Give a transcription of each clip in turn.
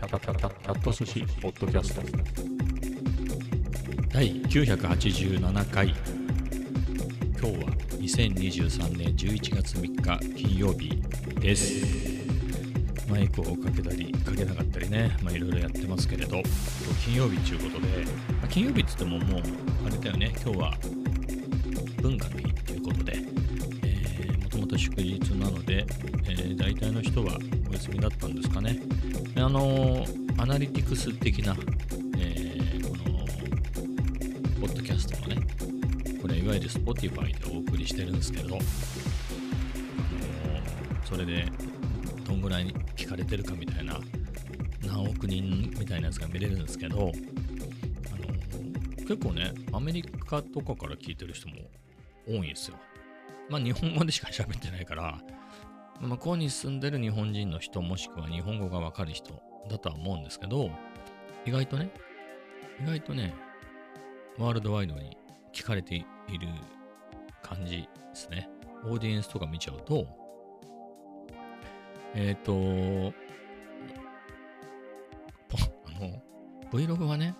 キャタキャタキャット寿司ポッドキャスト第987回今日は2023年11月3日金曜日ですマイクをかけたりかけなかったりねまあいろいろやってますけれど今日金曜日ということで、まあ、金曜日っつってももうあれだよね今日は文化の日ということでもともと祝日なので、えー、大体の人はお休みだったんですかねあのアナリティクス的な、えー、このポッドキャストのねこれいわゆる Spotify でお送りしてるんですけど、あのそれでどんぐらい聞かれてるかみたいな何億人みたいなやつが見れるんですけど、あの結構ねアメリカとかから聞いてる人も多いんですよ。まあ日本語でしか喋ってないから向こうに住んでる日本人の人もしくは日本語がわかる人だとは思うんですけど、意外とね、意外とね、ワールドワイドに聞かれている感じですね。オーディエンスとか見ちゃうと、えっ、ー、と、あの、Vlog はね、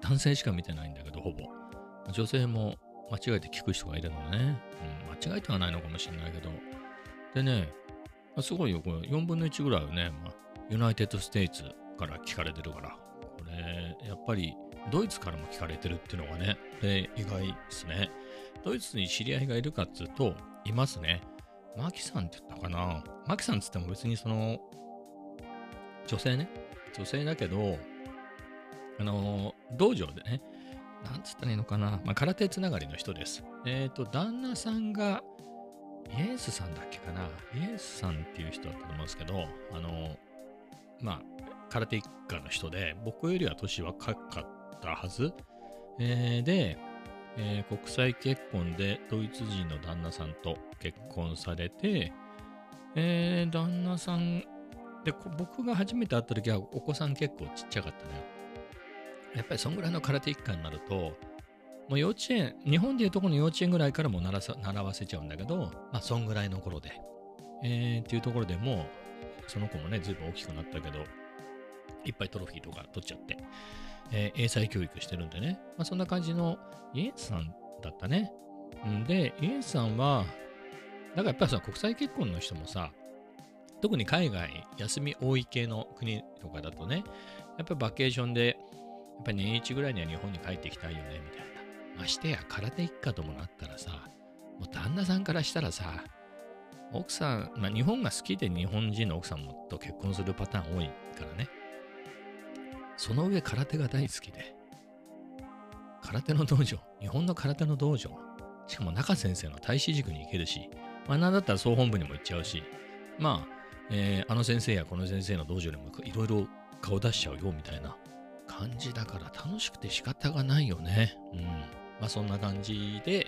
男性しか見てないんだけど、ほぼ。女性も間違えて聞く人がいるのね。うん、間違えてはないのかもしれないけど。でね、すごいよ、これ4分の1ぐらいはね、まあ、 United States から聞かれてるから、これ、やっぱりドイツからも聞かれてるっていうのがね、で意外ですね。ドイツに知り合いがいるかっつうと、いますね。マキさんって言ったかなマキさんっつっても別にその、女性ね、女性だけど、あの、道場でね、なんつったらいいのかな、まあ、空手つながりの人です。えっ、ー、と、旦那さんがイエースさんだっけかな？イエースさんっていう人だったと思うんですけど、あの、まあ、空手一家の人で、僕よりは年若かったはず。えー、で、えー、国際結婚でドイツ人の旦那さんと結婚されて、えー、旦那さん、で、僕が初めて会った時はお子さん結構ちっちゃかったのよ。やっぱりそんぐらいの空手一家になると、もう幼稚園、日本でいうとこの幼稚園ぐらいからも習習わせちゃうんだけど、まあ、そんぐらいの頃で。えー、っていうところでもう、その子もね、ずいぶん大きくなったけど、いっぱいトロフィーとか取っちゃって、えー、英才教育してるんでね、まあ、そんな感じのイエンスさんだったね。んで、イエンスさんは、だからやっぱりさ、国際結婚の人もさ、特に海外、休み多い系の国とかだとね、やっぱりバケーションで、やっぱり年一ぐらいには日本に帰ってきたいよね、みたいな。ましてや空手一家ともなったらさ、もう旦那さんからしたらさ、奥さん、まあ、日本が好きで日本人の奥さんもと結婚するパターン多いからね。その上空手が大好きで、空手の道場、日本の空手の道場、しかも中先生の大使塾に行けるし、まあなんだったら総本部にも行っちゃうし、まあ、えー、あの先生やこの先生の道場にもいろいろ顔出しちゃうよみたいな感じだから楽しくて仕方がないよね。うん。まあ、そんな感じで、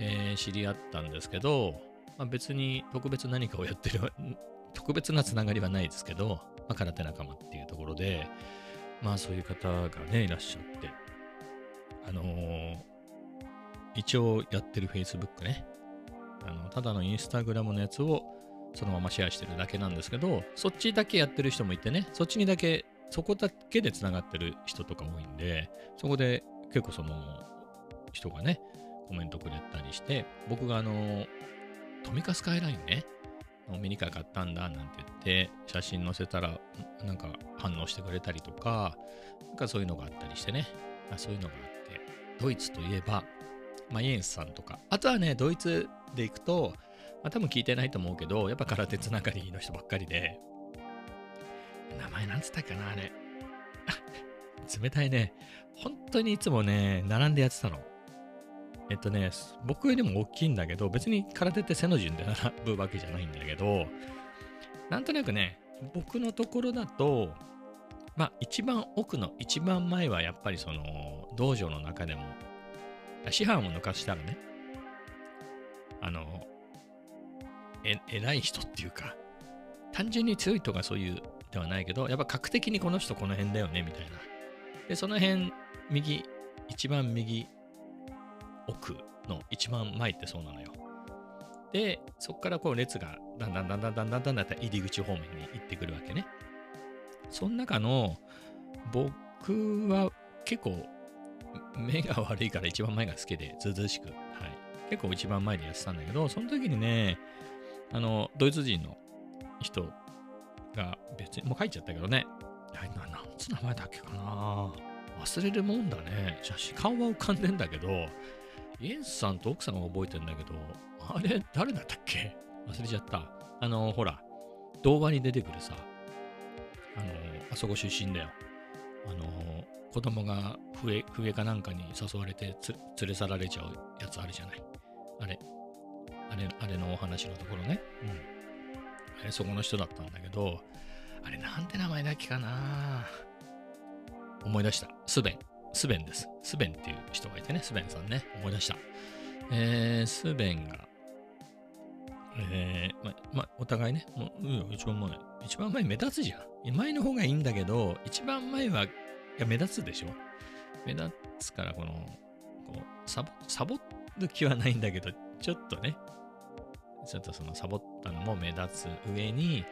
えー、知り合ったんですけど、まあ、別に特別何かをやってる、特別なつながりはないですけど、まあ、空手仲間っていうところで、まあそういう方がね、いらっしゃって、あのー、一応やってる Facebook ね、あのただのインスタグラムのやつをそのままシェアしてるだけなんですけど、そっちだけやってる人もいてね、そっちにだけ、そこだけでつながってる人とか多いんで、そこで結構その人がね、コメントくれたりして、僕があの、トミカスカイラインね、ミニカー買ったんだなんて言って、写真載せたら、なんか反応してくれたりとか、なんかそういうのがあったりしてね、まそういうのがあって、ドイツといえば、まあ、イエンスさんとか、あとはね、ドイツで行くと、まあ、多分聞いてないと思うけど、やっぱ空手つながりの人ばっかりで、名前なんつったっけな、あれ。冷たいね。本当にいつもね、並んでやってたの。えっとね、僕よりも大きいんだけど、別に空手って背の順で並ぶわけじゃないんだけど、なんとなくね、僕のところだと、まあ一番奥の一番前はやっぱりその道場の中でも、師範を抜かしたらね、あの、え、偉い人っていうか、単純に強いとかそういうではないけど、やっぱ格的にこの人この辺だよね、みたいな。で、その辺、右、一番右奥の一番前ってそうなのよ。で、そこからこう列がだんだんだんだんだんだんだんだん入り口方面に行ってくるわけね。その中の僕は結構目が悪いから一番前が好きで、ずうずしく。はい。結構一番前でやってたんだけど、その時にね、あの、ドイツ人の人が別に、もう書いちゃったけどね、いななんつ名前だっけかな忘れるもんだね。写真、顔は浮かんでんだけど、イエンスさんと奥さんが覚えてんだけど、あれ、誰だったっけ？忘れちゃった。あの、ほら、童話に出てくるさ、あの、あそこ出身だよ。あの、子供が笛笛かなんかに誘われて連れ去られちゃうやつあるじゃない？あれ、あれ、あれのお話のところね。うん。あれ、そこの人だったんだけど、あれ、なんて名前だっけかな？思い出した。スベン。スベンです。スベンっていう人がいてね、スベンさんね、思い出した。えー、スベンが、えー、ま、ま、お互いね、もう、うん、一番前。一番前目立つじゃん。前の方がいいんだけど、一番前は、いや、目立つでしょ目立つから、この、こう、サボ、サボる気はないんだけど、ちょっとね、ちょっとそのサボったのも目立つ上に、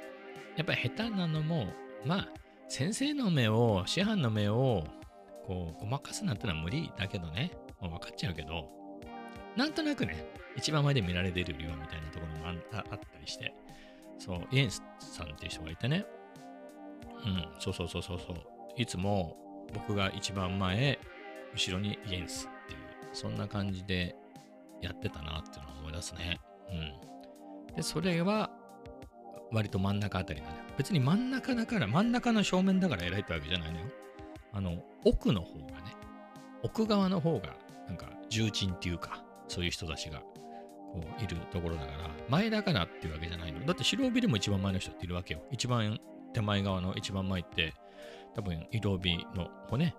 やっぱり下手なのも、まあ、先生の目を、師範の目を、こう、ごまかすなんてのは無理だけどね、もう分かっちゃうけど、なんとなくね、一番前で見られてるよみたいなところもあったりして、そう、イエンスさんっていう人がいてね、うん、そうそうそうそうそう、いつも僕が一番前、後ろにイエンスっていう、そんな感じでやってたなっていうのを思い出すね。うん。で、それは、割と真ん中あたりなのよ。別に真ん中だから、真ん中の正面だから偉いってわけじゃないのよ。あの、奥の方がね、奥側の方が、なんか、重鎮っていうか、そういう人たちが、こう、いるところだから、前だからっていうわけじゃないの。だって白帯でも一番前の人っているわけよ。一番手前側の一番前って、多分、色帯の方ね、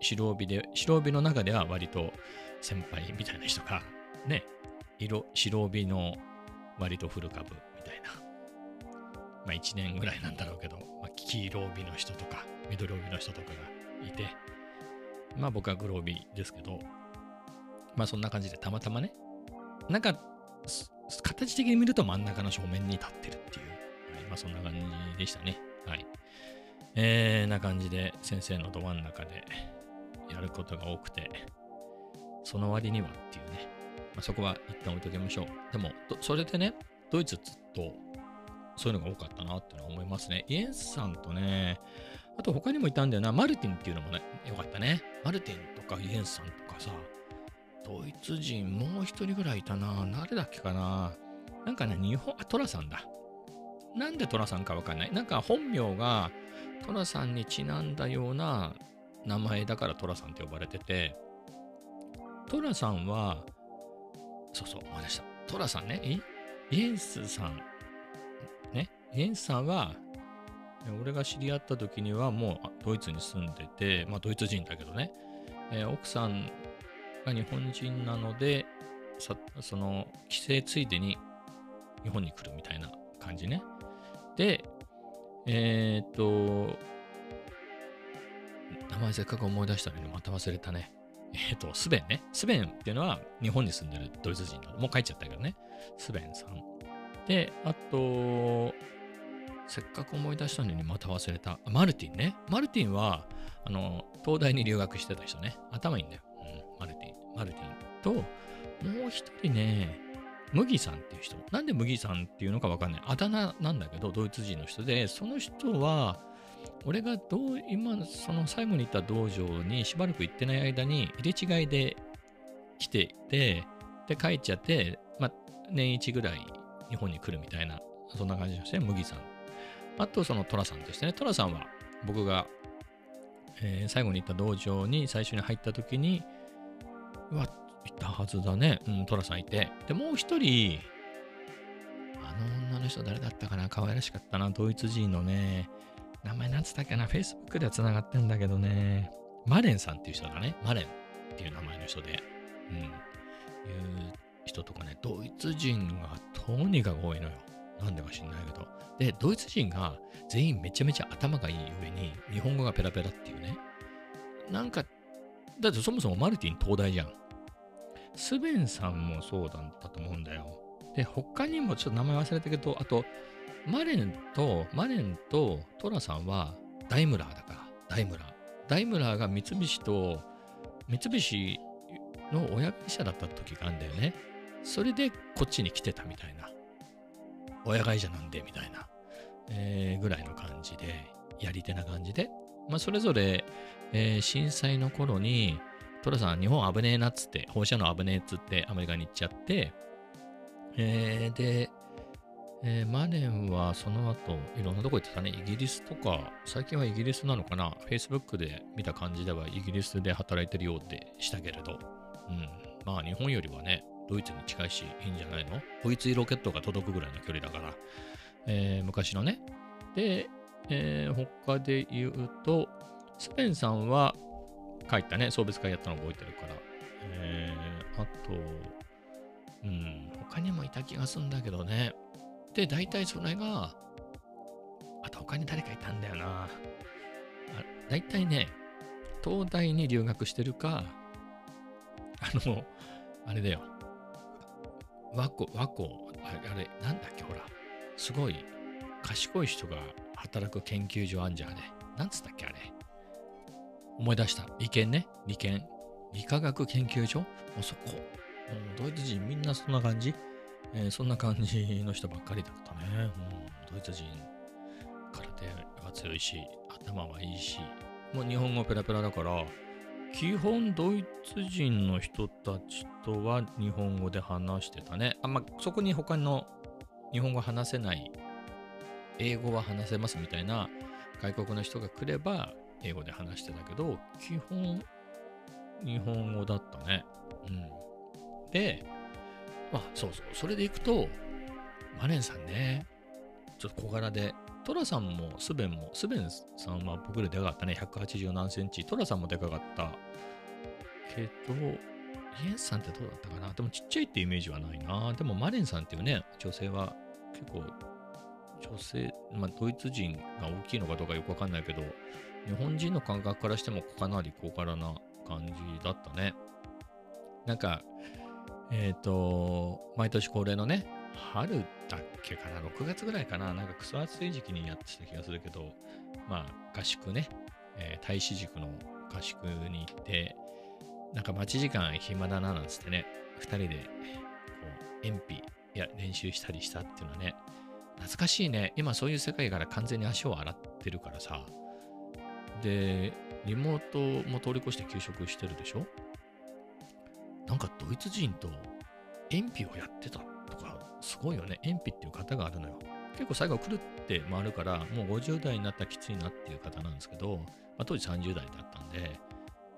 白帯で、白帯の中では割と先輩みたいな人が、ね、色、白帯の割と古株みたいな。まあ1年ぐらいなんだろうけど、まあ、黄色帯の人とか、緑帯の人とかがいて、まあ僕は黒帯ですけど、まあそんな感じでたまたまね、なんか、形的に見ると真ん中の正面に立ってるっていう、はい、まあそんな感じでしたね。はい。えー、な感じで先生のど真ん中でやることが多くて、その割にはっていうね、まあ、そこは一旦置いときましょう。でも、それでね、ドイツずっとそういうのが多かったなっていうのは思いますね。イエンスさんとね、あと他にもいたんだよな、マルティンっていうのもね、よかったね。マルティンとかイエンさんとかさ、ドイツ人もう一人ぐらいいたな。誰だっけかな。なんかね、日本、あ、トラさんだ。なんでトラさんかわかんない。なんか本名がトラさんにちなんだような名前だからトラさんって呼ばれてて、トラさんは、そうそう、思い出した。トラさんね、イエンスさん、ね、イエンスさんは、俺が知り合った時にはもうドイツに住んでて、まあドイツ人だけどね、えー、奥さんが日本人なので、その、帰省ついでに日本に来るみたいな感じね。で、えー、っと、名前せっかく思い出したのにまた忘れたね。えっ、と、スベンね。スベンっていうのは日本に住んでるドイツ人なの。もう帰っちゃったけどね。スベンさん。で、あと、せっかく思い出したのにまた忘れた。マルティンね。マルティンは、あの、東大に留学してた人ね。頭いいんだよ。うん、マルティン。マルティンと、もう一人ね、麦さんっていう人。なんで麦さんっていうのかわかんない。あだ名なんだけど、ドイツ人の人で、その人は、俺がどう、今、その最後に行った道場にしばらく行ってない間に入れ違いで来ていて、で、帰っちゃって、まあ、年一ぐらい日本に来るみたいな、そんな感じですね、麦さん。あと、その寅さんですね。寅さんは僕が、えー、最後に行った道場に最初に入った時に、うわ、いたはずだね。うん、寅さんいて。で、もう一人、あの女の人誰だったかな可愛らしかったな。ドイツ人のね、名前なんつったっけな ?Facebook では繋がってんだけどね。マレンさんっていう人だね。マレンっていう名前の人で。うん。いう人とかね、ドイツ人がとにかく多いのよ。なんでか知んないけど。で、ドイツ人が全員めちゃめちゃ頭がいい上に、日本語がペラペラっていうね。なんか、だってそもそもマルティン東大じゃん。スベンさんもそうだったと思うんだよ。で、他にもちょっと名前忘れたけど、あと、マレンと、マレンとトラさんはダイムラーだから、ダイムラー。ダイムラーが三菱と、三菱の親会社だった時があるんだよね。それでこっちに来てたみたいな。親会社なんで、みたいな、えー、ぐらいの感じで、やり手な感じで、まあ、それぞれ、えー、震災の頃に、トラさん、日本危ねえなっつって、放射能危ねえっつってアメリカに行っちゃって、えー、で、えー、マネンはその後、いろんなとこ行ってたね。イギリスとか、最近はイギリスなのかな ?Facebook で見た感じではイギリスで働いてるようでしたけれど、うん。まあ日本よりはね、ドイツに近いし、いいんじゃないの？ドイツロケットが届くぐらいの距離だから、えー、昔のね。で、えー、他で言うと、スペンさんは帰ったね、送別会やったの覚えてるから。えー、あと、うん、他にもいた気がするんだけどね。で、大体それが、あと他に誰かいたんだよな。大体ね、東大に留学してるか、あの、あれだよ。和光、和光、あれ、なんだっけ、ほら。すごい賢い人が働く研究所あんじゃん、あれ。なんつったっけ、あれ。思い出した。理研ね。理研。理化学研究所？もうそこ。ドイツ人みんなそんな感じ？えー、そんな感じの人ばっかりだったね。うん、ドイツ人、空手は強いし、頭はいいし、もう日本語ペラペラだから、基本ドイツ人の人たちとは日本語で話してたね。あんまそこに他の日本語話せない、英語は話せますみたいな外国の人が来れば英語で話してたけど、基本日本語だったね。うん。で、まあ、そうそう。それでいくと、マネンさんね、ちょっと小柄で、トラさんもスベンも、スベンさんは僕よりでかかったね。180何センチ。トラさんもでかかった。けど、イエンさんってどうだったかな？でもちっちゃいってイメージはないな。でもマレンさんっていうね、女性は結構、女性、まあドイツ人が大きいのかどうかよくわかんないけど、日本人の感覚からしてもかなり小柄な感じだったね。なんか、えっ、ー、と、毎年恒例のね、春だっけかな、6月ぐらいかな、なんかクソ暑い時期にやってた気がするけど、まあ、合宿ね、えー、大使塾の合宿に行って、なんか待ち時間暇だななんつってね、2人で、こう、鉛筆や練習したりしたっていうのはね、懐かしいね。今そういう世界から完全に足を洗ってるからさ。で、リモートも通り越して休職してるでしょ？なんかドイツ人と鉛筆をやってた、すごいよね。鉛筆っていう方があるのよ。結構最後来るって回るから、もう50代になったらきついなっていう方なんですけど、まあ、当時30代だったんで、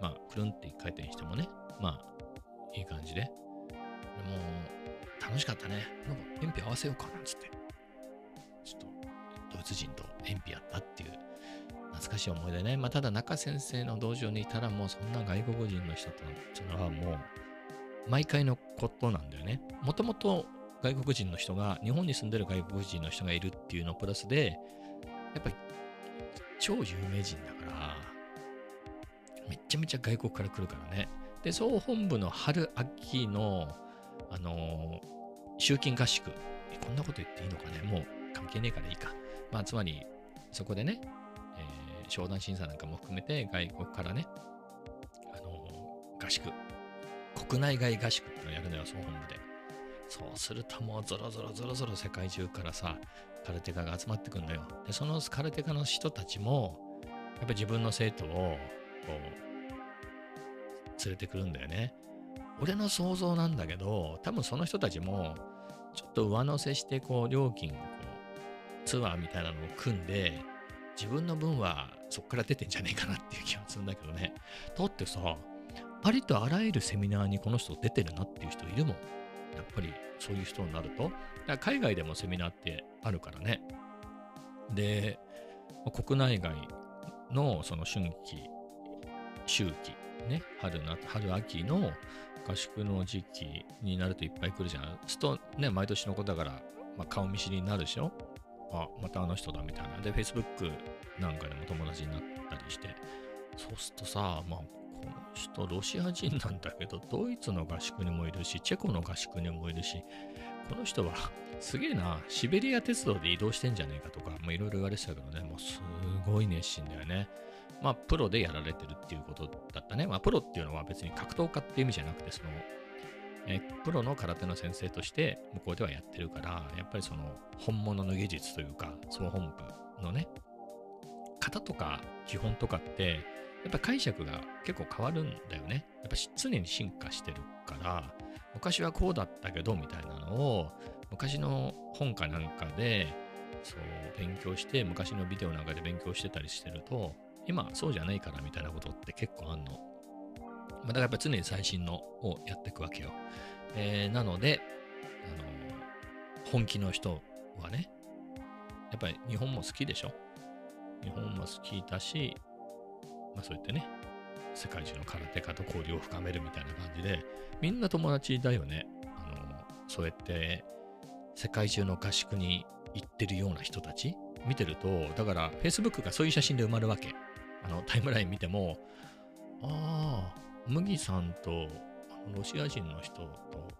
まあ、くるんって一回転してもね、まあ、いい感じで。でも、楽しかったね。なんか、鉛筆合わせようかなんつって。ちょっと、ドイツ人と鉛筆やったっていう、懐かしい思い出ね。まあ、ただ、中先生の道場にいたら、もうそんな外国人の人とっていうのはもう、毎回のことなんだよね。もともと外国人の人が、日本に住んでる外国人の人がいるっていうのプラスで、やっぱり超有名人だから、めちゃめちゃ外国から来るからね。で、総本部の春秋の、あのー、集金合宿。こんなこと言っていいのかね？もう関係ねえからいいか。まあ、つまり、そこでね、えー、商談審査なんかも含めて外国からね、あのー、合宿国内外合宿ってのをやるのよ、総本部で。そうするともうゾロゾロゾロゾロ世界中からさ、カルテカが集まってくるのよ。で、そのカルテカの人たちも、やっぱ自分の生徒を、こう、連れてくるんだよね。俺の想像なんだけど、多分その人たちも、ちょっと上乗せして、こう、料金、こう、ツアーみたいなのを組んで、自分の分はそっから出てんじゃねえかなっていう気がするんだけどね。だってさ、ありとあらゆるセミナーにこの人出てるなっていう人いるもん。やっぱりそういう人になると。海外でもセミナーってあるからね。で、国内外のその春季、秋季、ね、春な、春秋の合宿の時期になるといっぱい来るじゃん。すとね、毎年のことだから、まあ、顔見知りになるでしょあ、またあの人だみたいな。で、Facebook なんかでも友達になったりして、そうするとさ、まあ、人、ロシア人なんだけど、ドイツの合宿にもいるし、チェコの合宿にもいるし、この人はすげえな、シベリア鉄道で移動してんじゃねえかとか、いろいろ言われてたけどね、もうすごい熱心だよね。まあ、プロでやられてるっていうことだったね。まあ、プロっていうのは別に格闘家っていう意味じゃなくて、その、えプロの空手の先生として向こうではやってるから、やっぱりその本物の技術というか、総本部のね、型とか基本とかって、やっぱ解釈が結構変わるんだよね。やっぱ常に進化してるから、昔はこうだったけどみたいなのを、昔の本かなんかで、そう、勉強して、昔のビデオなんかで勉強してたりしてると、今そうじゃないからみたいなことって結構あんの。まあ、だからやっぱ常に最新のをやっていくわけよ。えー、なので、あの、本気の人はね、やっぱり日本も好きでしょ日本も好きだし、まあそう言ってね、世界中の空手家と交流を深めるみたいな感じで、みんな友達だよね。あの、そうやって世界中の合宿に行ってるような人たち見てると、だから Facebook がそういう写真で埋まるわけ。あのタイムライン見ても、ああ、麦さんとロシア人の人と、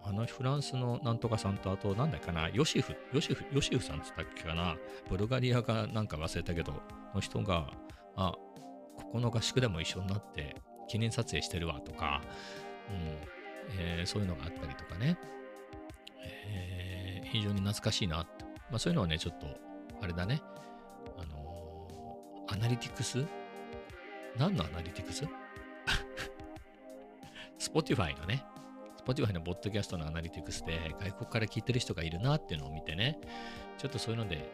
あのフランスのなんとかさんと、あと、なんだかな、ヨシフ、ヨシフ、ヨシフさんつったっけかな、ブルガリアかなんか忘れたけど、の人が、あ、この合宿でも一緒になって記念撮影してるわとか、うんえー、そういうのがあったりとかね、えー、非常に懐かしいな。って。まあ、そういうのはね、ちょっと、あれだね、あのー、アナリティクス？何のアナリティクス？Spotify のね、Spotify のボッドキャストのアナリティクスで外国から聞いてる人がいるなっていうのを見てね、ちょっとそういうので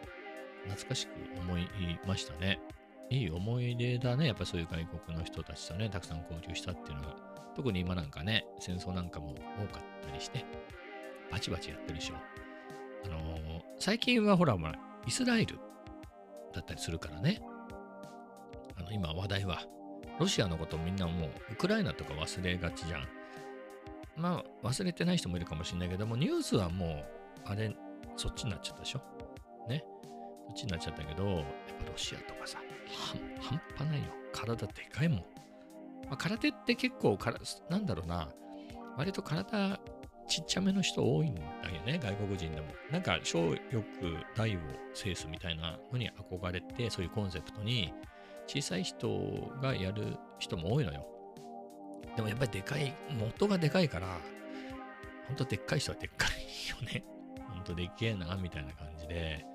懐かしく思いましたね。いい思い出だね。やっぱそういう外国の人たちとね、たくさん交流したっていうのは。特に今なんかね、戦争なんかも多かったりして、バチバチやってるでしょ。あのー、最近はほら、まあ、イスラエルだったりするからね。あの、今話題はロシアのことみんなもうウクライナとか忘れがちじゃん。まあ忘れてない人もいるかもしれないけども、ニュースはもうあれ、そっちになっちゃったでしょ。ね。そっちになっちゃったけど、やっぱロシアとかさ、半端ないよ。体でかいもん。まあ、空手って結構から、なんだろうな、割と体ちっちゃめの人多いんだよね、外国人でも。なんか、小欲大を制すみたいなのに憧れて、そういうコンセプトに小さい人がやる人も多いのよ。でもやっぱりでかい、元がでかいから、ほんとでっかい人はでっかいよね。ほんとでっけえな、みたいな感じで、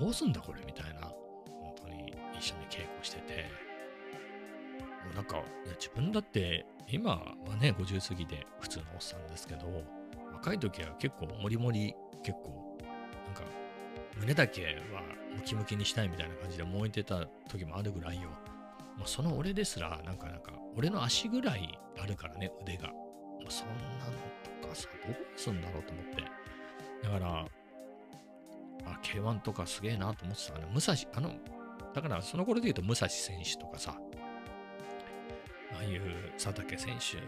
どうすんだこれみたいな、一緒に稽古してて、もうなんか、自分だって今はね、50過ぎで普通のおっさんですけど、若い時は結構もりもり、結構、なんか、胸だけはムキムキにしたいみたいな感じで燃えてた時もあるぐらいよ。もうその俺ですら、なんかなんか、俺の足ぐらいあるからね、腕が。もうそんなのとかさ、どうすんだろうと思って。だから、あ、K1 とかすげえなと思ってたね。武蔵、あの、だからその頃で言うと武蔵選手とかさ、ああいう佐竹選手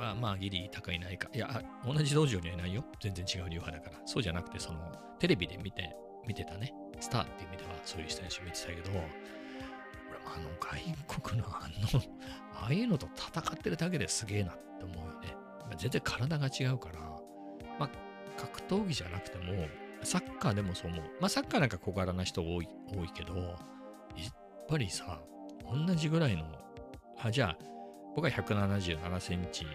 は、まあギリ高いないか。いや、同じ道場にはいないよ。全然違う流派だから。そうじゃなくて、その、テレビで見て、見てたね。スターっていう意味ではそういう選手見てたけど、俺あの外国のあの、ああいうのと戦ってるだけですげえなって思うよね。全然体が違うから、まあ、格闘技じゃなくても、サッカーでもそう思う。まあ、サッカーなんか小柄な人多い多いけど、ぱりさ、同じぐらいの、あ、じゃあ、僕は177センチ、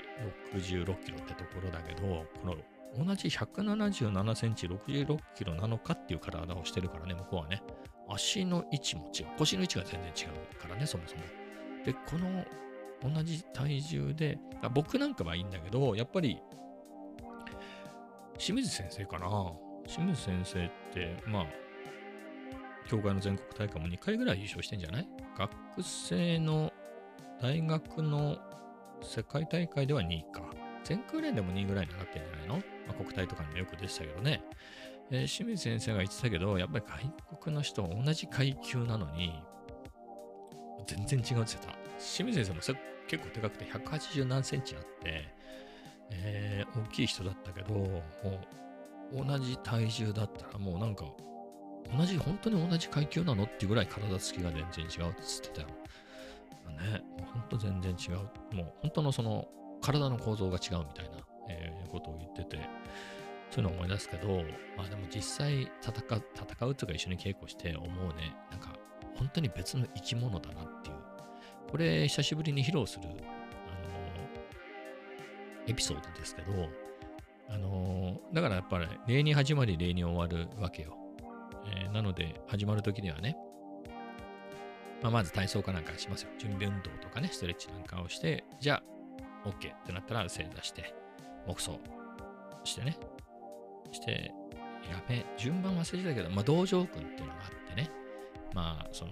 66キロってところだけど、この同じ177センチ66キロなのかっていう体をしてるからね、向こうはね。足の位置も違う。腰の位置が全然違うからね、そもそも。で、この同じ体重で、僕なんかはいいんだけど、やっぱり、清水先生かな。清水先生って、まあ、教会の全国大会も2回ぐらい優勝してんじゃない？学生の大学の世界大会では2位か。全空連でも2位ぐらいになってんじゃないの、まあ、国体とかにもよく出てたけどね。えー、清水先生が言ってたけど、やっぱり外国の人は同じ階級なのに、全然違うって言った。清水先生も結構でかくて180何センチあって、えー、大きい人だったけど、もう同じ体重だったらもうなんか、同じ、本当に同じ階級なの？っていうぐらい体つきが全然違うって言ってたよ。ね、もう本当全然違う。もう本当のその体の構造が違うみたいな、えー、ことを言ってて、そういうのを思い出すけど、まあでも実際戦う、戦うっていうか一緒に稽古して思うね、なんか本当に別の生き物だなっていう。これ久しぶりに披露する、あのエピソードですけど、あのだからやっぱり礼に始まり礼に終わるわけよ。えー、なので始まるときにはね、まあ、まず体操かなんかしますよ。準備運動とかね、ストレッチなんかをして、じゃあ OK ってなったら正座して、黙想してね、して、やべ、順番忘れてたけど、まあ、道場君っていうのがあってね、まあ、その、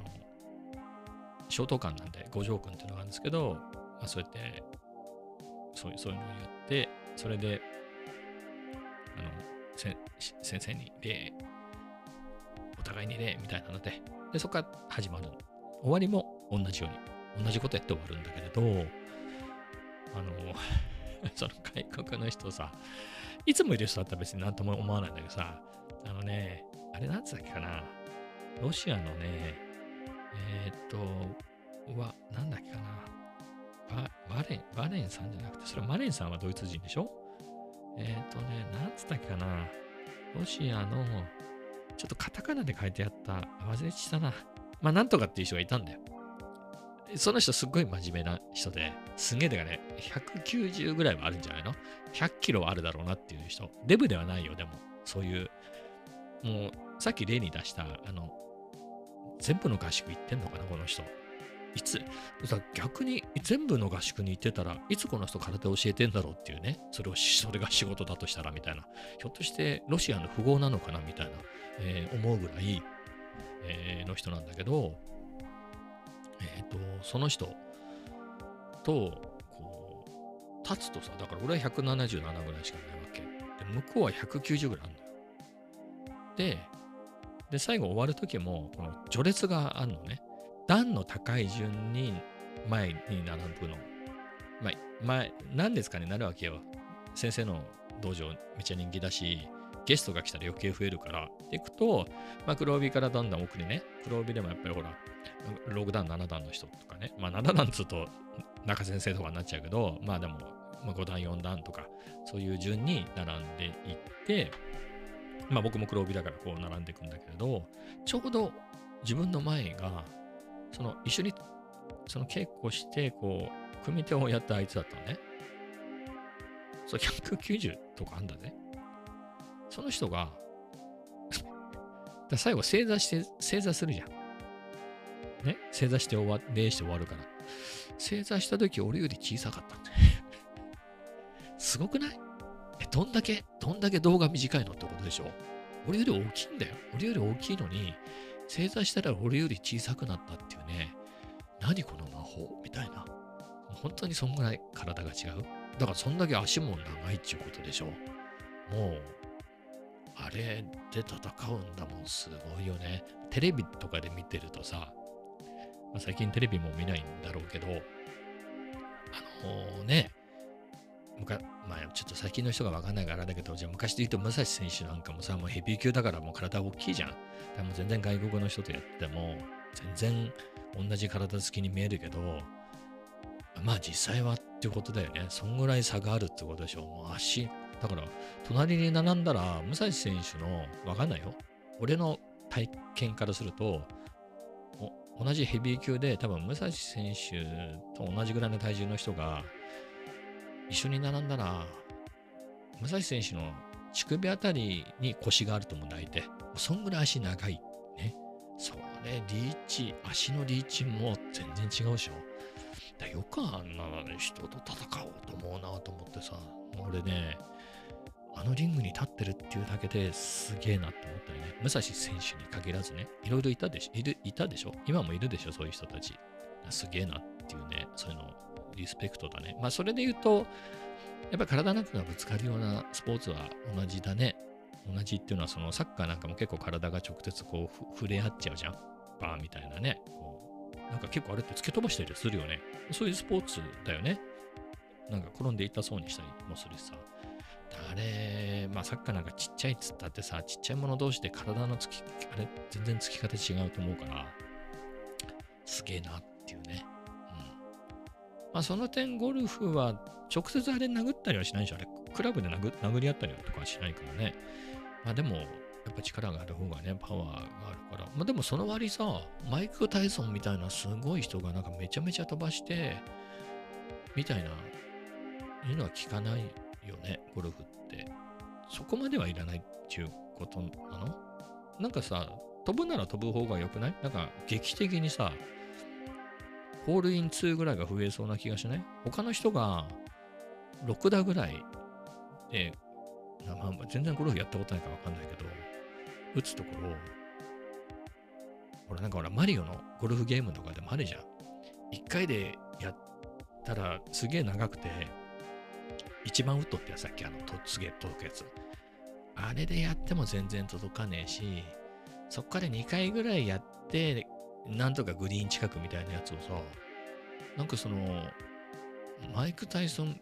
消灯館なんで五条君っていうのがあるんですけど、まあ、そうやって、そういうそういうのを言って、それで、あの、先生に礼、互いに礼みたいなので、で、そこから始まる。終わりも同じように、同じことやって終わるんだけれど、あの、その外国の人さ、いつもいる人だったら別に何とも思わないんだけどさ、あのね、あれなんつったっけかな、ロシアのね、えー、っと、わ、なんだっけかな、ババレン、バレンさんじゃなくて、それマレンさんはドイツ人でしょ？えー、っとね、なんつったっけかな、ロシアの、ちょっとカタカナで書いてあった、忘れちたな。まあ、なんとかっていう人がいたんだよ。その人すっごい真面目な人で、すげえだかね、190ぐらいはあるんじゃないの ?100 キロはあるだろうなっていう人。デブではないよ、でも。そういう、もう、さっき例に出した、あの、全部の合宿行ってんのかな、この人。いつ、逆に全部の合宿に行ってたらいつこの人空手教えてんだろうっていうね、それを、それが仕事だとしたらみたいな。ひょっとしてロシアの富豪なのかなみたいな、えー、思うぐらい、えー、の人なんだけど、えっ、ー、と、その人と、こう、立つとさ、だから俺は177ぐらいしかないわけ。で、向こうは190ぐらいあるのよ。で、で、最後終わる時も、この序列があるのね。段の高い順に前に並ぶの。まあ、前、何ですかね、なるわけよ。先生の道場めっちゃ人気だし、ゲストが来たら余計増えるから、でいくと、まあ、黒帯からだんだん奥にね、黒帯でもやっぱりほら、6段、7段の人とかね、まあ7段つうと中先生とかになっちゃうけど、まあでも、まあ、5段、4段とか、そういう順に並んでいって、まあ僕も黒帯だからこう並んでいくんだけれど、ちょうど自分の前が、その一緒にその稽古して、こう、組手をやったあいつだったのね。そう、190とかあんだぜ。その人が最後正座して、正座するじゃん。ね？正座して終わ、礼して終わるから。正座した時俺より小さかったんだ すごくない？え、どんだけ、どんだけ動画短いのってことでしょ？俺より大きいんだよ。俺より大きいのに、正座したら俺より小さくなったっていうね。何この魔法みたいな。本当にそんぐらい体が違う。だからそんだけ足も長いっていうことでしょもう、あれで戦うんだもん、すごいよね。テレビとかで見てるとさ、まあ、最近テレビも見ないんだろうけど、あのー、ね、まあちょっと最近の人がわかんないからだけど、じゃあ昔で言うと武蔵選手なんかもさ、もうヘビー級だからもう体大きいじゃん。でも全然外国の人とやっても、全然同じ体つきに見えるけど、まあ実際はっていうことだよね。そんぐらい差があるってことでしょ。もう足だから、隣に並んだら、武蔵選手の、わかんないよ。俺の体験からすると、同じヘビー級で、多分武蔵選手と同じぐらいの体重の人が、一緒に並んだら、武蔵選手の乳首あたりに腰があると思う、大体。そんぐらい足長い。ね。それ、リーチ、足のリーチも全然違うでしょ。だよくあんな人と戦おうと思うなと思ってさ、俺ね、あのリングに立ってるっていうだけですげえなって思ったよね。武蔵選手に限らずね、いろいろいたでしょいるいたでしょ今もいるでしょそういう人たち。すげえなっていうね、そういうの、リスペクトだね。まあ、それで言うと、やっぱ体なんかがぶつかるようなスポーツは同じだね。同じっていうのは、そのサッカーなんかも結構体が直接こう触れ合っちゃうじゃん。バーみたいなね。こうなんか結構あれって突き飛ばしたりするよね。そういうスポーツだよね。なんか転んで痛そうにしたりもするしさ。あれ、まあサッカーなんかちっちゃいっつったってさ、ちっちゃいもの同士で体のつき、あれ、全然つき方違うと思うから、すげえなっていうね。まあその点、ゴルフは直接あれ殴ったりはしないでしょ、あれ。クラブで殴殴り合ったりとかはしないからね。まあでも、やっぱ力がある方がね、パワーがあるから。まあでもその割さ、マイク・タイソンみたいなすごい人がなんかめちゃめちゃ飛ばして、みたいな、いうのは聞かないよね、ゴルフって。そこまではいらないっていうことなの？なんかさ、飛ぶなら飛ぶ方が良くない？なんか劇的にさ、ホールイン2ぐらいが増えそうな気がしない？他の人が6打ぐらいで、まあ、全然ゴルフやったことないからわかんないけど、打つところ、ほら、なんかほら、マリオのゴルフゲームとかでもあるじゃん。1回でやったらすげえ長くて、一番ウッドってやつだっけあの、とすげえ届くやつ。あれでやっても全然届かねえし、そっから2回ぐらいやって、なんとかグリーン近くみたいなやつをさ、なんかその、マイク・タイソン、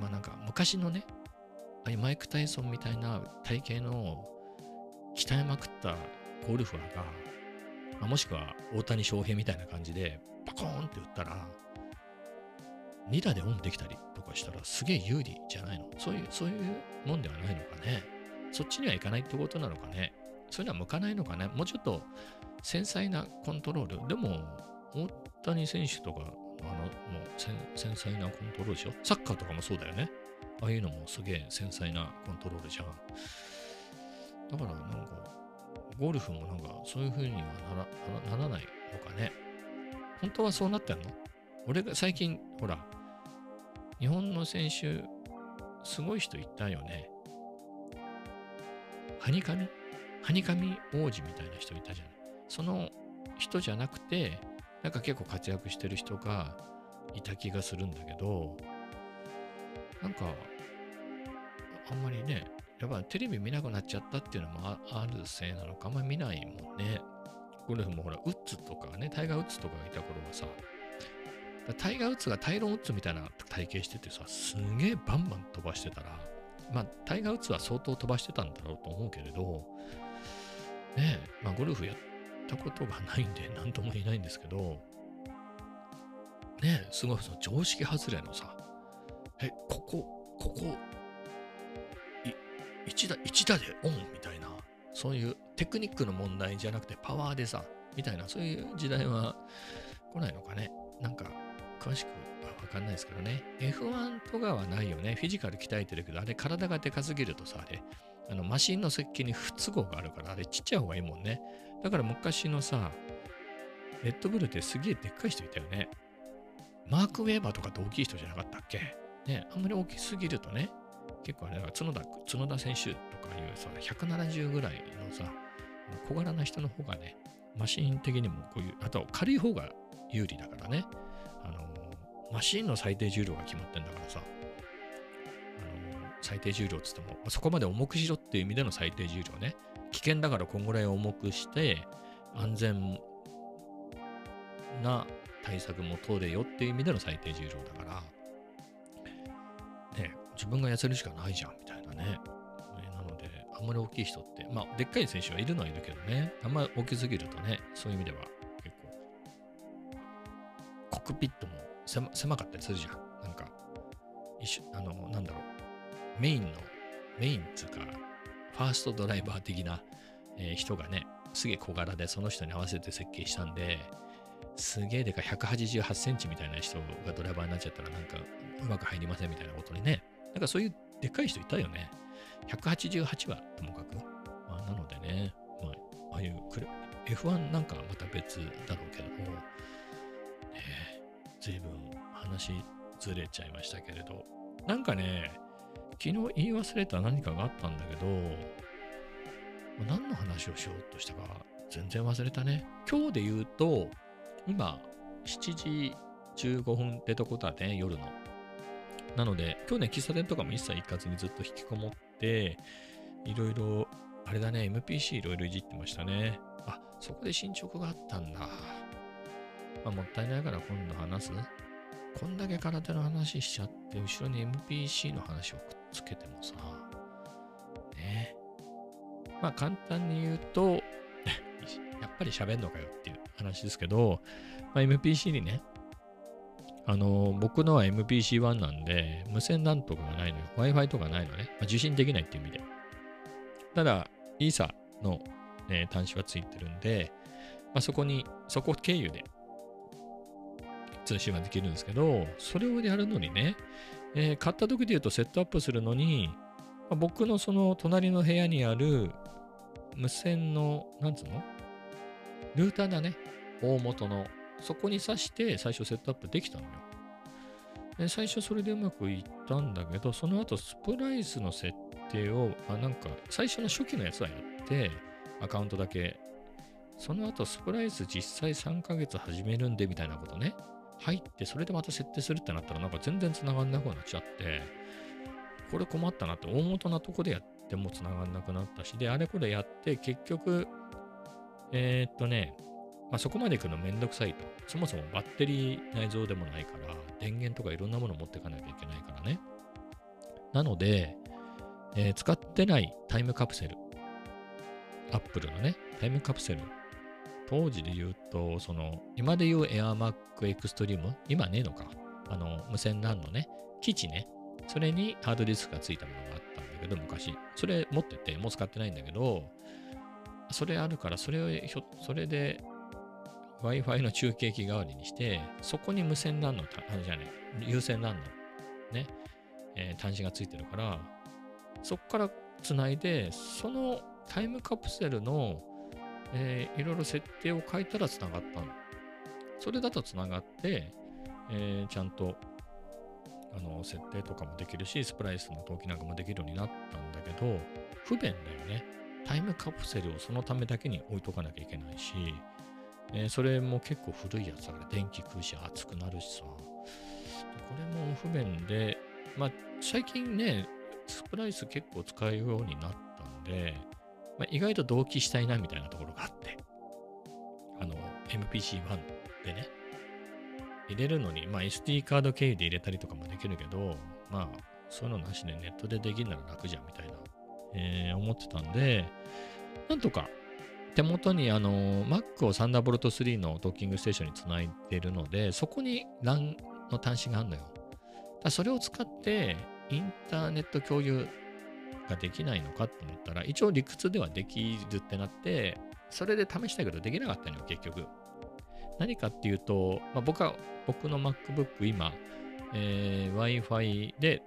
まあなんか昔のね、ああいうマイク・タイソンみたいな体型の鍛えまくったゴルファーが、まあ、もしくは大谷翔平みたいな感じで、パコーンって打ったら、2打でオンできたりとかしたらすげえ有利じゃないの？そういう、そういうもんではないのかね？そっちにはいかないってことなのかね？そういうのは向かないのかね？もうちょっと繊細なコントロール。でも、大谷選手とか、あの、もう繊細なコントロールでしょ？サッカーとかもそうだよね。ああいうのもすげえ繊細なコントロールじゃん。だからなんか、ゴルフもなんかそういう風にはならならないのかね。本当はそうなってんの？俺が最近、ほら、日本の選手、すごい人いたよね。はにかみはにかみ王子みたいな人いたじゃない。その人じゃなくて、なんか結構活躍してる人がいた気がするんだけど、なんか、あんまりね、やっぱテレビ見なくなっちゃったっていうのもあるせいなのか、あんまり見ないもんね。ゴルフもほら、ウッズとかね、タイガー・ウッズとかがいた頃はさ、タイガー・ウッズがタイロン・ウッズみたいな体型しててさ、すげえバンバン飛ばしてたら、まあ、タイガー・ウッズは相当飛ばしてたんだろうと思うけれど、ねえ、まあ、ゴルフやってたことがないんで、なんとも言えないんですけど、ね、すごいその常識外れのさ、え、ここ、ここ、1打、1打でオンみたいな、そういうテクニックの問題じゃなくてパワーでさ、みたいな、そういう時代は来ないのかね。なんか、詳しくはわかんないですけどね。F1 とかはないよね。フィジカル鍛えてるけど、あれ体がでかすぎるとさ、あれ、あのマシンの設計に不都合があるから、あれちっちゃい方がいいもんね。だから昔のさ、レッドブルってすげえでっかい人いたよね。マーク・ウェーバーとかって大きい人じゃなかったっけ？ね、あんまり大きすぎるとね、結構あれだから角田、角田選手とかいうさ、170ぐらいのさ、小柄な人の方がね、マシン的にもこういう、あと軽い方が有利だからね、あの、マシンの最低重量が決まってんだからさ、あの、最低重量っつってもま、そこまで重くしろっていう意味での最低重量ね、危険だからこんぐらい重くして、安全な対策も取れよっていう意味での最低重量だから、ね、自分が痩せるしかないじゃんみたいなね。なので、あんまり大きい人って、まあ、でっかい選手はいるのはいるけどね、あんまり大きすぎるとね、そういう意味では結構、コックピットも狭狭かったりするじゃん。なんか、一緒、あの、なんだろう、メインの、メインっつうか、ファーストドライバー的な、えー、人がね、すげえ小柄でその人に合わせて設計したんで、すげえでか188センチみたいな人がドライバーになっちゃったらなんかうまく入りませんみたいなことにね。なんかそういうでっかい人いたよね。188はともかく。まあ、なのでね、まあ、ああいう F1 なんかはまた別だろうけども、ね、随分話ずれちゃいましたけれど、なんかね、昨日言い忘れた何かがあったんだけど、何の話をしようとしたか全然忘れたね。今日で言うと、今、7時15分ってとこだね、夜の。なので、今日ね、喫茶店とかも一切行かずにずっと引きこもって、いろいろ、あれだね、MPC いろいろいじってましたね。あ、そこで進捗があったんだ。まあ、もったいないから今度話す？こんだけ空手の話しちゃって、後ろに MPC の話をくっつけてもさ、ね。まあ、簡単に言うと、やっぱり喋んのかよっていう話ですけど、まあ、MPC にね、あの、僕のは MPC-1 なんで、無線なんとかがないのよ。Wi-Fi とかないのね。まあ、受信できないっていう意味で。ただ、ESA の、ね、端子はついてるんで、まあ、そこに、そこ経由で通信はできるんですけど、それをやるのにね、えー、買った時で言うとセットアップするのに、まあ、僕のその隣の部屋にある無線の、なんつうの？ルーターだね。大元の。そこに挿して最初セットアップできたのよ。で最初それでうまくいったんだけど、その後スプライスの設定を、あなんか最初の初期のやつはやって、アカウントだけ。その後スプライス実際3ヶ月始めるんでみたいなことね。入って、それでまた設定するってなったらなんか全然繋がんなくなっちゃって、これ困ったなって、大元なとこでやっても繋がんなくなったし、で、あれこれやって、結局、えー、っとね、まあ、そこまで行くのめんどくさいと。そもそもバッテリー内蔵でもないから、電源とかいろんなもの持っていかなきゃいけないからね。なので、えー、使ってないタイムカプセル。アップルのね、タイムカプセル。当時で言うと、その、今で言う AirMac Extreme、今ねえのか。あの、無線 LAN のね、基地ね。それにハードディスクがついたものがあったんだけど、昔。それ持ってて、もう使ってないんだけど、それあるから、それを、それで Wi-Fi の中継機代わりにして、そこに無線 LAN の、あれじゃない、有線 LAN のね、えー、端子がついてるから、そこからつないで、そのタイムカプセルの、えー、いろいろ設定を変えたらつながったの。それだとつながって、えー、ちゃんとあの設定とかもできるし、スプライスの登記なんかもできるようになったんだけど、不便だよね。タイムカプセルをそのためだけに置いとかなきゃいけないし、えー、それも結構古いやつだから電気食うし熱くなるしさ。これも不便で、まあ最近ね、スプライス結構使うようになったんで、まあ、意外と同期したいなみたいなところがあって、あの、MPC-1 でね、入れるのに、まあ SD カード経由で入れたりとかもできるけど、まあそういうのなしでネットでできるなら楽じゃんみたいな、えー、思ってたんで、なんとか手元にあの Mac を Thunderbolt 3のドッキングステーションにつないでるので、そこに LAN の端子があるのよ。だそれを使ってインターネット共有ができないのかと思ったら、一応理屈ではできるってなって、それで試したけどできなかったのよ、結局。何かっていうと、まあ、僕は、僕の MacBook 今、えー、Wi-Fi で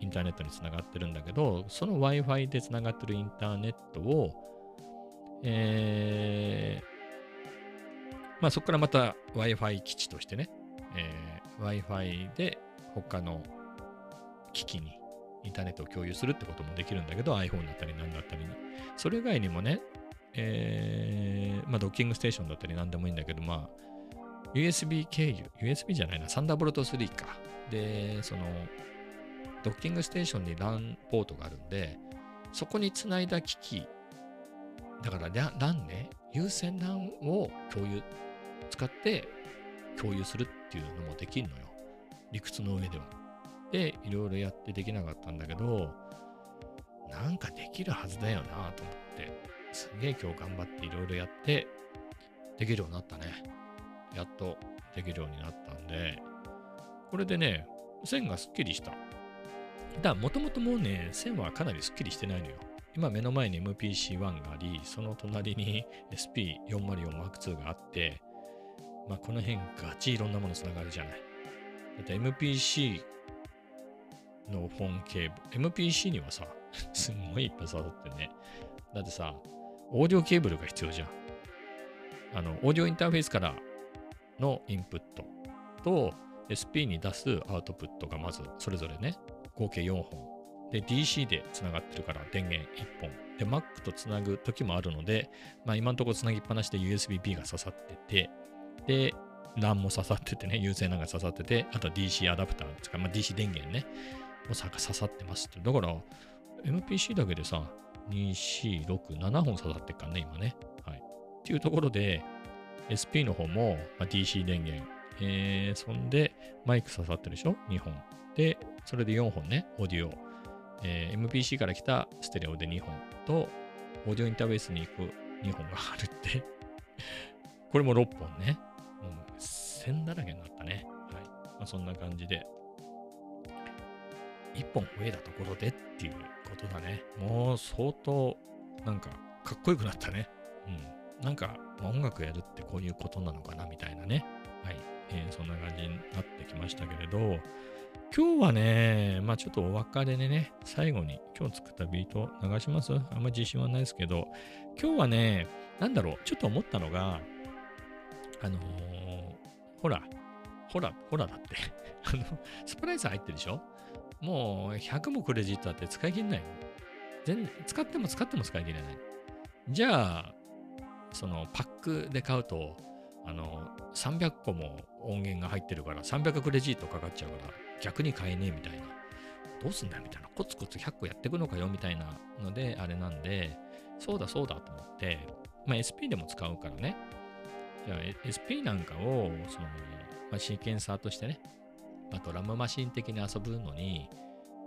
インターネットにつながってるんだけど、その Wi-Fi でつながってるインターネットを、えー、まあそこからまた Wi-Fi 基地としてね、えー、Wi-Fi で他の機器にインターネットを共有するってこともできるんだけど iPhone だったり何だったり。それ以外にもね、えー、まあドッキングステーションだったり何でもいいんだけど、まあ USB 経由、USB じゃないな、サンダーボルト3か。で、そのドッキングステーションに LAN ポートがあるんで、そこにつないだ機器だから LAN ね、有線 LAN を共有、使って共有するっていうのもできるのよ。理屈の上では。で、いろいろやってできなかったんだけど、なんかできるはずだよなと思って、すげえ今日頑張っていろいろやって、できるようになったね。やっとできるようになったんで、これでね、線がすっきりした。だもともともうね、線はかなりすっきりしてないのよ。今目の前に MPC-1 があり、その隣に SP404M2 があって、まあ、この辺ガチいろんなものつながるじゃない。だって MPC の本ケーブル、MPC にはさ、すんごいいっぱい刺さってね。だってさ、オーディオケーブルが必要じゃん。あの、オーディオインターフェースからのインプットと SP に出すアウトプットがまずそれぞれね、合計4本で、DC でつながってるから電源1本。で、Mac とつなぐ時もあるので、まあ今のところつなぎっぱなしで USB-B が刺さってて、で、LAN も刺さっててね、有線 LAN が刺さってて、あと DC アダプターですか、まあ、DC 電源ね、も刺さってますって。だから、MPC だけでさ、2、4、6、7本刺さってっからね、今ね。はい。っていうところで、SP の方も、まあ、DC 電源。えー、そんで、マイク刺さってるでしょ ?2 本。で、それで4本ね、オーディオ。えー、MPC から来たステレオで2本と、オーディオインターフェースに行く2本があるってこれも6本ね。もう線だらけになったね。はい。まあ、そんな感じで、一本増えたところでっていうことだね。もう相当、なんか、かっこよくなったね。うん。なんか、音楽やるってこういうことなのかなみたいなね。はい。えーそんな感じになってきましたけれど、今日はね、まあちょっとお別れでね、最後に今日作ったビート流します？あんま自信はないですけど、今日はね、なんだろう、ちょっと思ったのが、あのーほら、ほら、ほらだって、あの、スプライス入ってるでしょ？もう100もクレジットあって使い切れない。全使っても使っても使い切れない。じゃあ、そのパックで買うと、あの、300個も音源が入ってるから、300クレジットかかっちゃうから、逆に買えねえみたいな。どうすんだみたいな。コツコツ100個やっていくのかよみたいなので、あれなんで、そうだそうだと思って、まあ SP でも使うからね。じゃあ SP なんかを、その、まあ、シーケンサーとしてね、あとラムマシン的に遊ぶのに、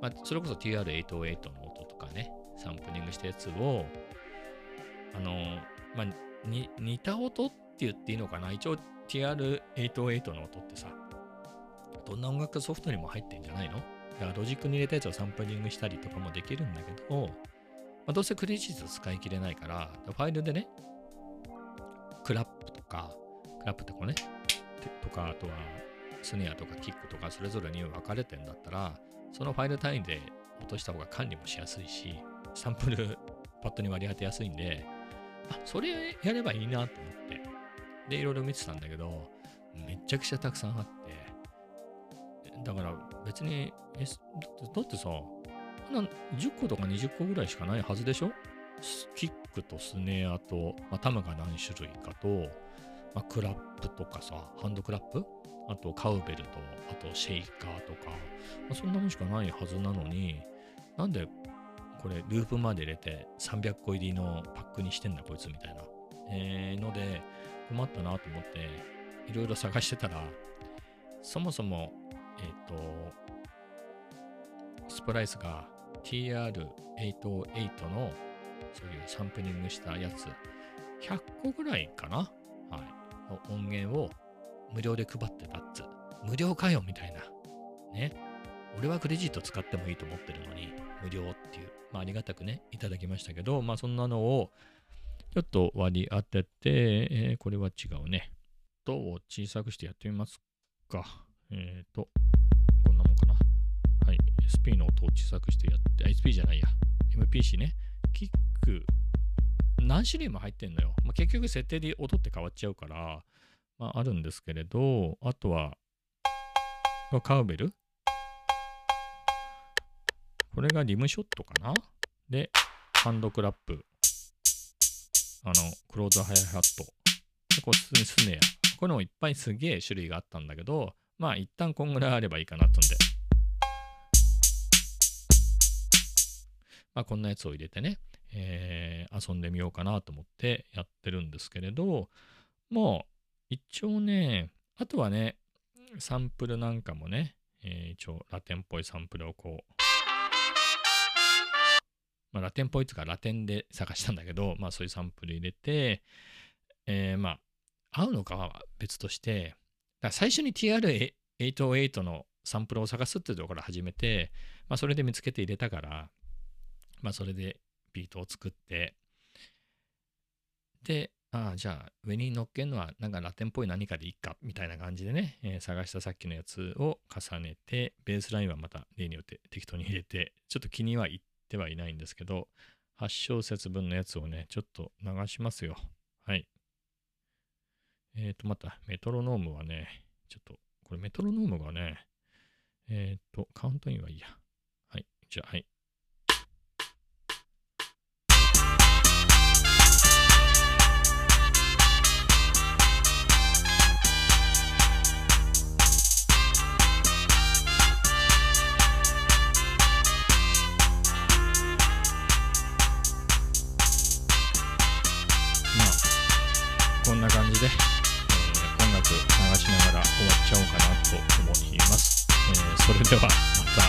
まあ、それこそ TR808 の音とかね、サンプリングしたやつを、あの、まあ、似た音って言っていいのかな？一応 TR808 の音ってさ、どんな音楽ソフトにも入ってんじゃないの？だからロジックに入れたやつをサンプリングしたりとかもできるんだけど、まあ、どうせクレジット使い切れないから、ファイルでね、クラップとか、クラップってこうね、とか、あとはスネアとかキックとかそれぞれに分かれてんだったら、そのファイル単位で落とした方が管理もしやすいし、サンプルパッドに割り当てやすいんで、あ、それやればいいなと思って。で、いろいろ見てたんだけど、めちゃくちゃたくさんあって、だから別に、えだってさ、あんな10個とか20個ぐらいしかないはずでしょ？キックとスネアと、まあ、タムが何種類かと、まあ、クラップとかさ、ハンドクラップ？あとカウベルと、あとシェイカーとか、まあ、そんなもんしかないはずなのに、なんでこれループまで入れて300個入りのパックにしてんだこいつみたいな、えーので困ったなと思っていろいろ探してたらそもそもえっ、とスプライスが TR808 のそういうサンプリングしたやつ100個ぐらいかな？はい。音源を無料で配ってたっつ無料かよみたいな。ね。俺はクレジット使ってもいいと思ってるのに無料っていう、まあ、ありがたくねいただきましたけどまあそんなのをちょっと割り当てて、えーこれは違うね。とを小さくしてやってみますか。えっ、とこんなもんかな。はい。SP の音を小さくしてやってあ SP じゃないや。MPC ね。キック何種類も入ってんのよ、まあ、結局設定で音って変わっちゃうからまああるんですけれどあとはカウベル？これがリムショットかな？で、ハンドクラップ。あの、クローズハイハット。で、こう、ススネア。これもいっぱいすげえ種類があったんだけど、まあ一旦こんぐらいあればいいかなっつんで。まあこんなやつを入れてね、えー遊んでみようかなと思ってやってるんですけれど、もう一応ね、あとはね、サンプルなんかもね、えー一応ラテンっぽいサンプルをこう、まあ、ラテンっぽいっていうかラテンで探したんだけど、まあそういうサンプル入れて、えーまあ合うのかは別として、だ最初に TR808 のサンプルを探すっていうところから始めて、まあそれで見つけて入れたから、まあそれでビートを作って、で、ああ、じゃあ上に乗っけるのはなんかラテンっぽい何かでいいかみたいな感じでね、えー探したさっきのやつを重ねて、ベースラインはまた例によって適当に入れて、ちょっと気にはいってはいないんですけど、8小節分のやつをね、ちょっと流しますよ。はい。えっ、と、また、メトロノームはね、ちょっと、これメトロノームがね、えっ、と、カウントインはいいや。はい。じゃあ、はい。な感じで、えー音楽流しながら終わっちゃおうかなと思います。えーそれではまた